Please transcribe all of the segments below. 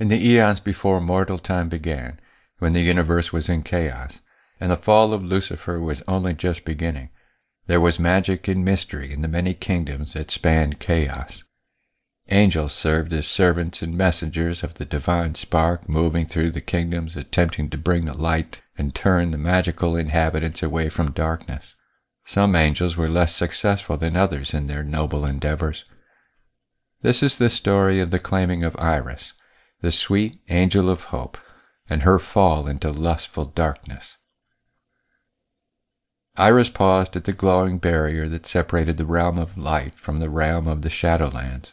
In the eons before mortal time began, when the universe was in chaos, and the fall of Lucifer was only just beginning, there was magic and mystery in the many kingdoms that spanned chaos. Angels served as servants and messengers of the divine spark moving through the kingdoms attempting to bring the light and turn the magical inhabitants away from darkness. Some angels were less successful than others in their noble endeavors. This is the story of the claiming of Iris, the sweet angel of hope, and her fall into lustful darkness. Iris paused at the glowing barrier that separated the realm of light from the realm of the shadowlands.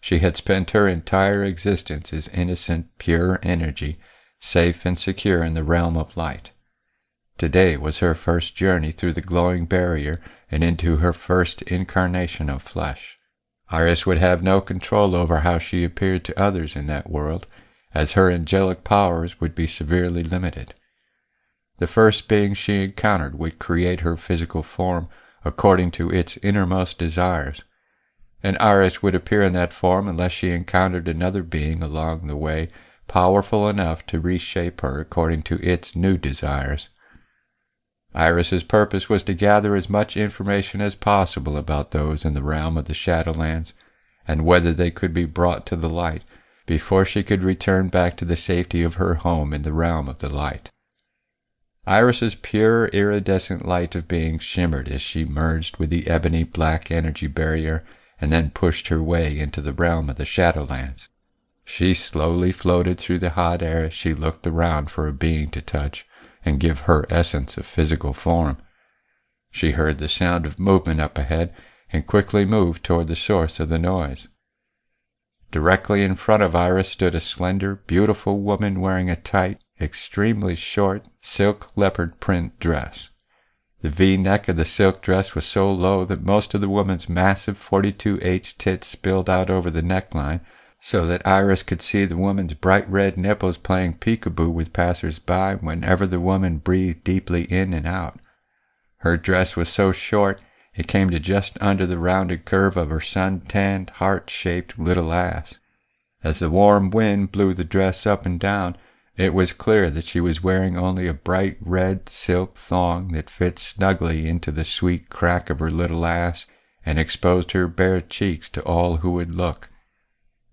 She had spent her entire existence as innocent, pure energy, safe and secure in the realm of light. Today was her first journey through the glowing barrier and into her first incarnation of flesh. Iris would have no control over how she appeared to others in that world, as her angelic powers would be severely limited. The first being she encountered would create her physical form according to its innermost desires, and Iris would appear in that form unless she encountered another being along the way powerful enough to reshape her according to its new desires. Iris's purpose was to gather as much information as possible about those in the realm of the Shadowlands, and whether they could be brought to the light before she could return back to the safety of her home in the realm of the light. Iris's pure iridescent light of being shimmered as she merged with the ebony black energy barrier and then pushed her way into the realm of the Shadowlands. She slowly floated through the hot air as she looked around for a being to touch and give her essence a physical form. She heard the sound of movement up ahead and quickly moved toward the source of the noise. Directly in front of Iris stood a slender, beautiful woman wearing a tight, extremely short, silk leopard print dress. The V-neck of the silk dress was so low that most of the woman's massive 42H tits spilled out over the neckline so that Iris could see the woman's bright red nipples playing peekaboo with passers-by whenever the woman breathed deeply in and out. Her dress was so short it came to just under the rounded curve of her sun-tanned, heart-shaped little ass. As the warm wind blew the dress up and down, it was clear that she was wearing only a bright red silk thong that fit snugly into the sweet crack of her little ass and exposed her bare cheeks to all who would look.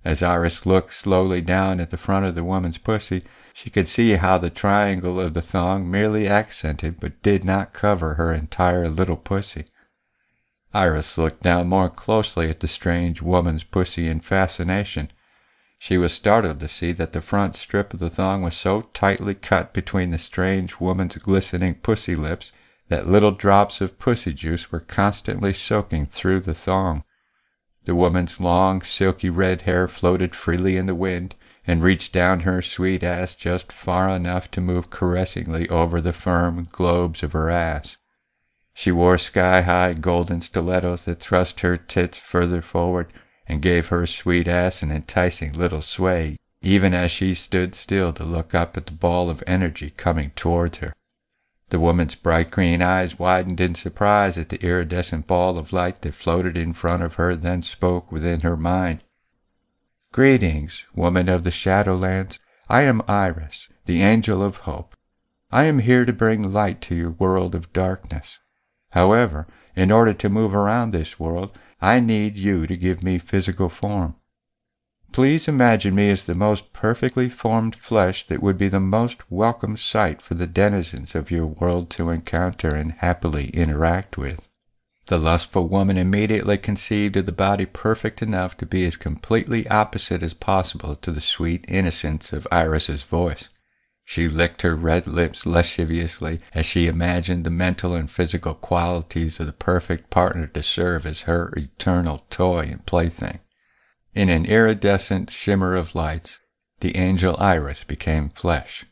As Iris looked slowly down at the front of the woman's pussy, she could see how the triangle of the thong merely accented but did not cover her entire little pussy. Iris looked down more closely at the strange woman's pussy in fascination. She was startled to see that the front strip of the thong was so tightly cut between the strange woman's glistening pussy lips that little drops of pussy juice were constantly soaking through the thong. The woman's long, silky red hair floated freely in the wind and reached down her sweet ass just far enough to move caressingly over the firm globes of her ass. She wore sky-high golden stilettos that thrust her tits further forward and gave her sweet ass an enticing little sway, even as she stood still to look up at the ball of energy coming towards her. The woman's bright green eyes widened in surprise at the iridescent ball of light that floated in front of her, then spoke within her mind. Greetings, woman of the Shadowlands. I am Iris, the angel of hope. I am here to bring light to your world of darkness. However, in order to move around this world, I need you to give me physical form. Please imagine me as the most perfectly formed flesh that would be the most welcome sight for the denizens of your world to encounter and happily interact with. The lustful woman immediately conceived of the body perfect enough to be as completely opposite as possible to the sweet innocence of Iris's voice. She licked her red lips lasciviously as she imagined the mental and physical qualities of the perfect partner to serve as her eternal toy and plaything. In an iridescent shimmer of lights, the angel Iris became flesh.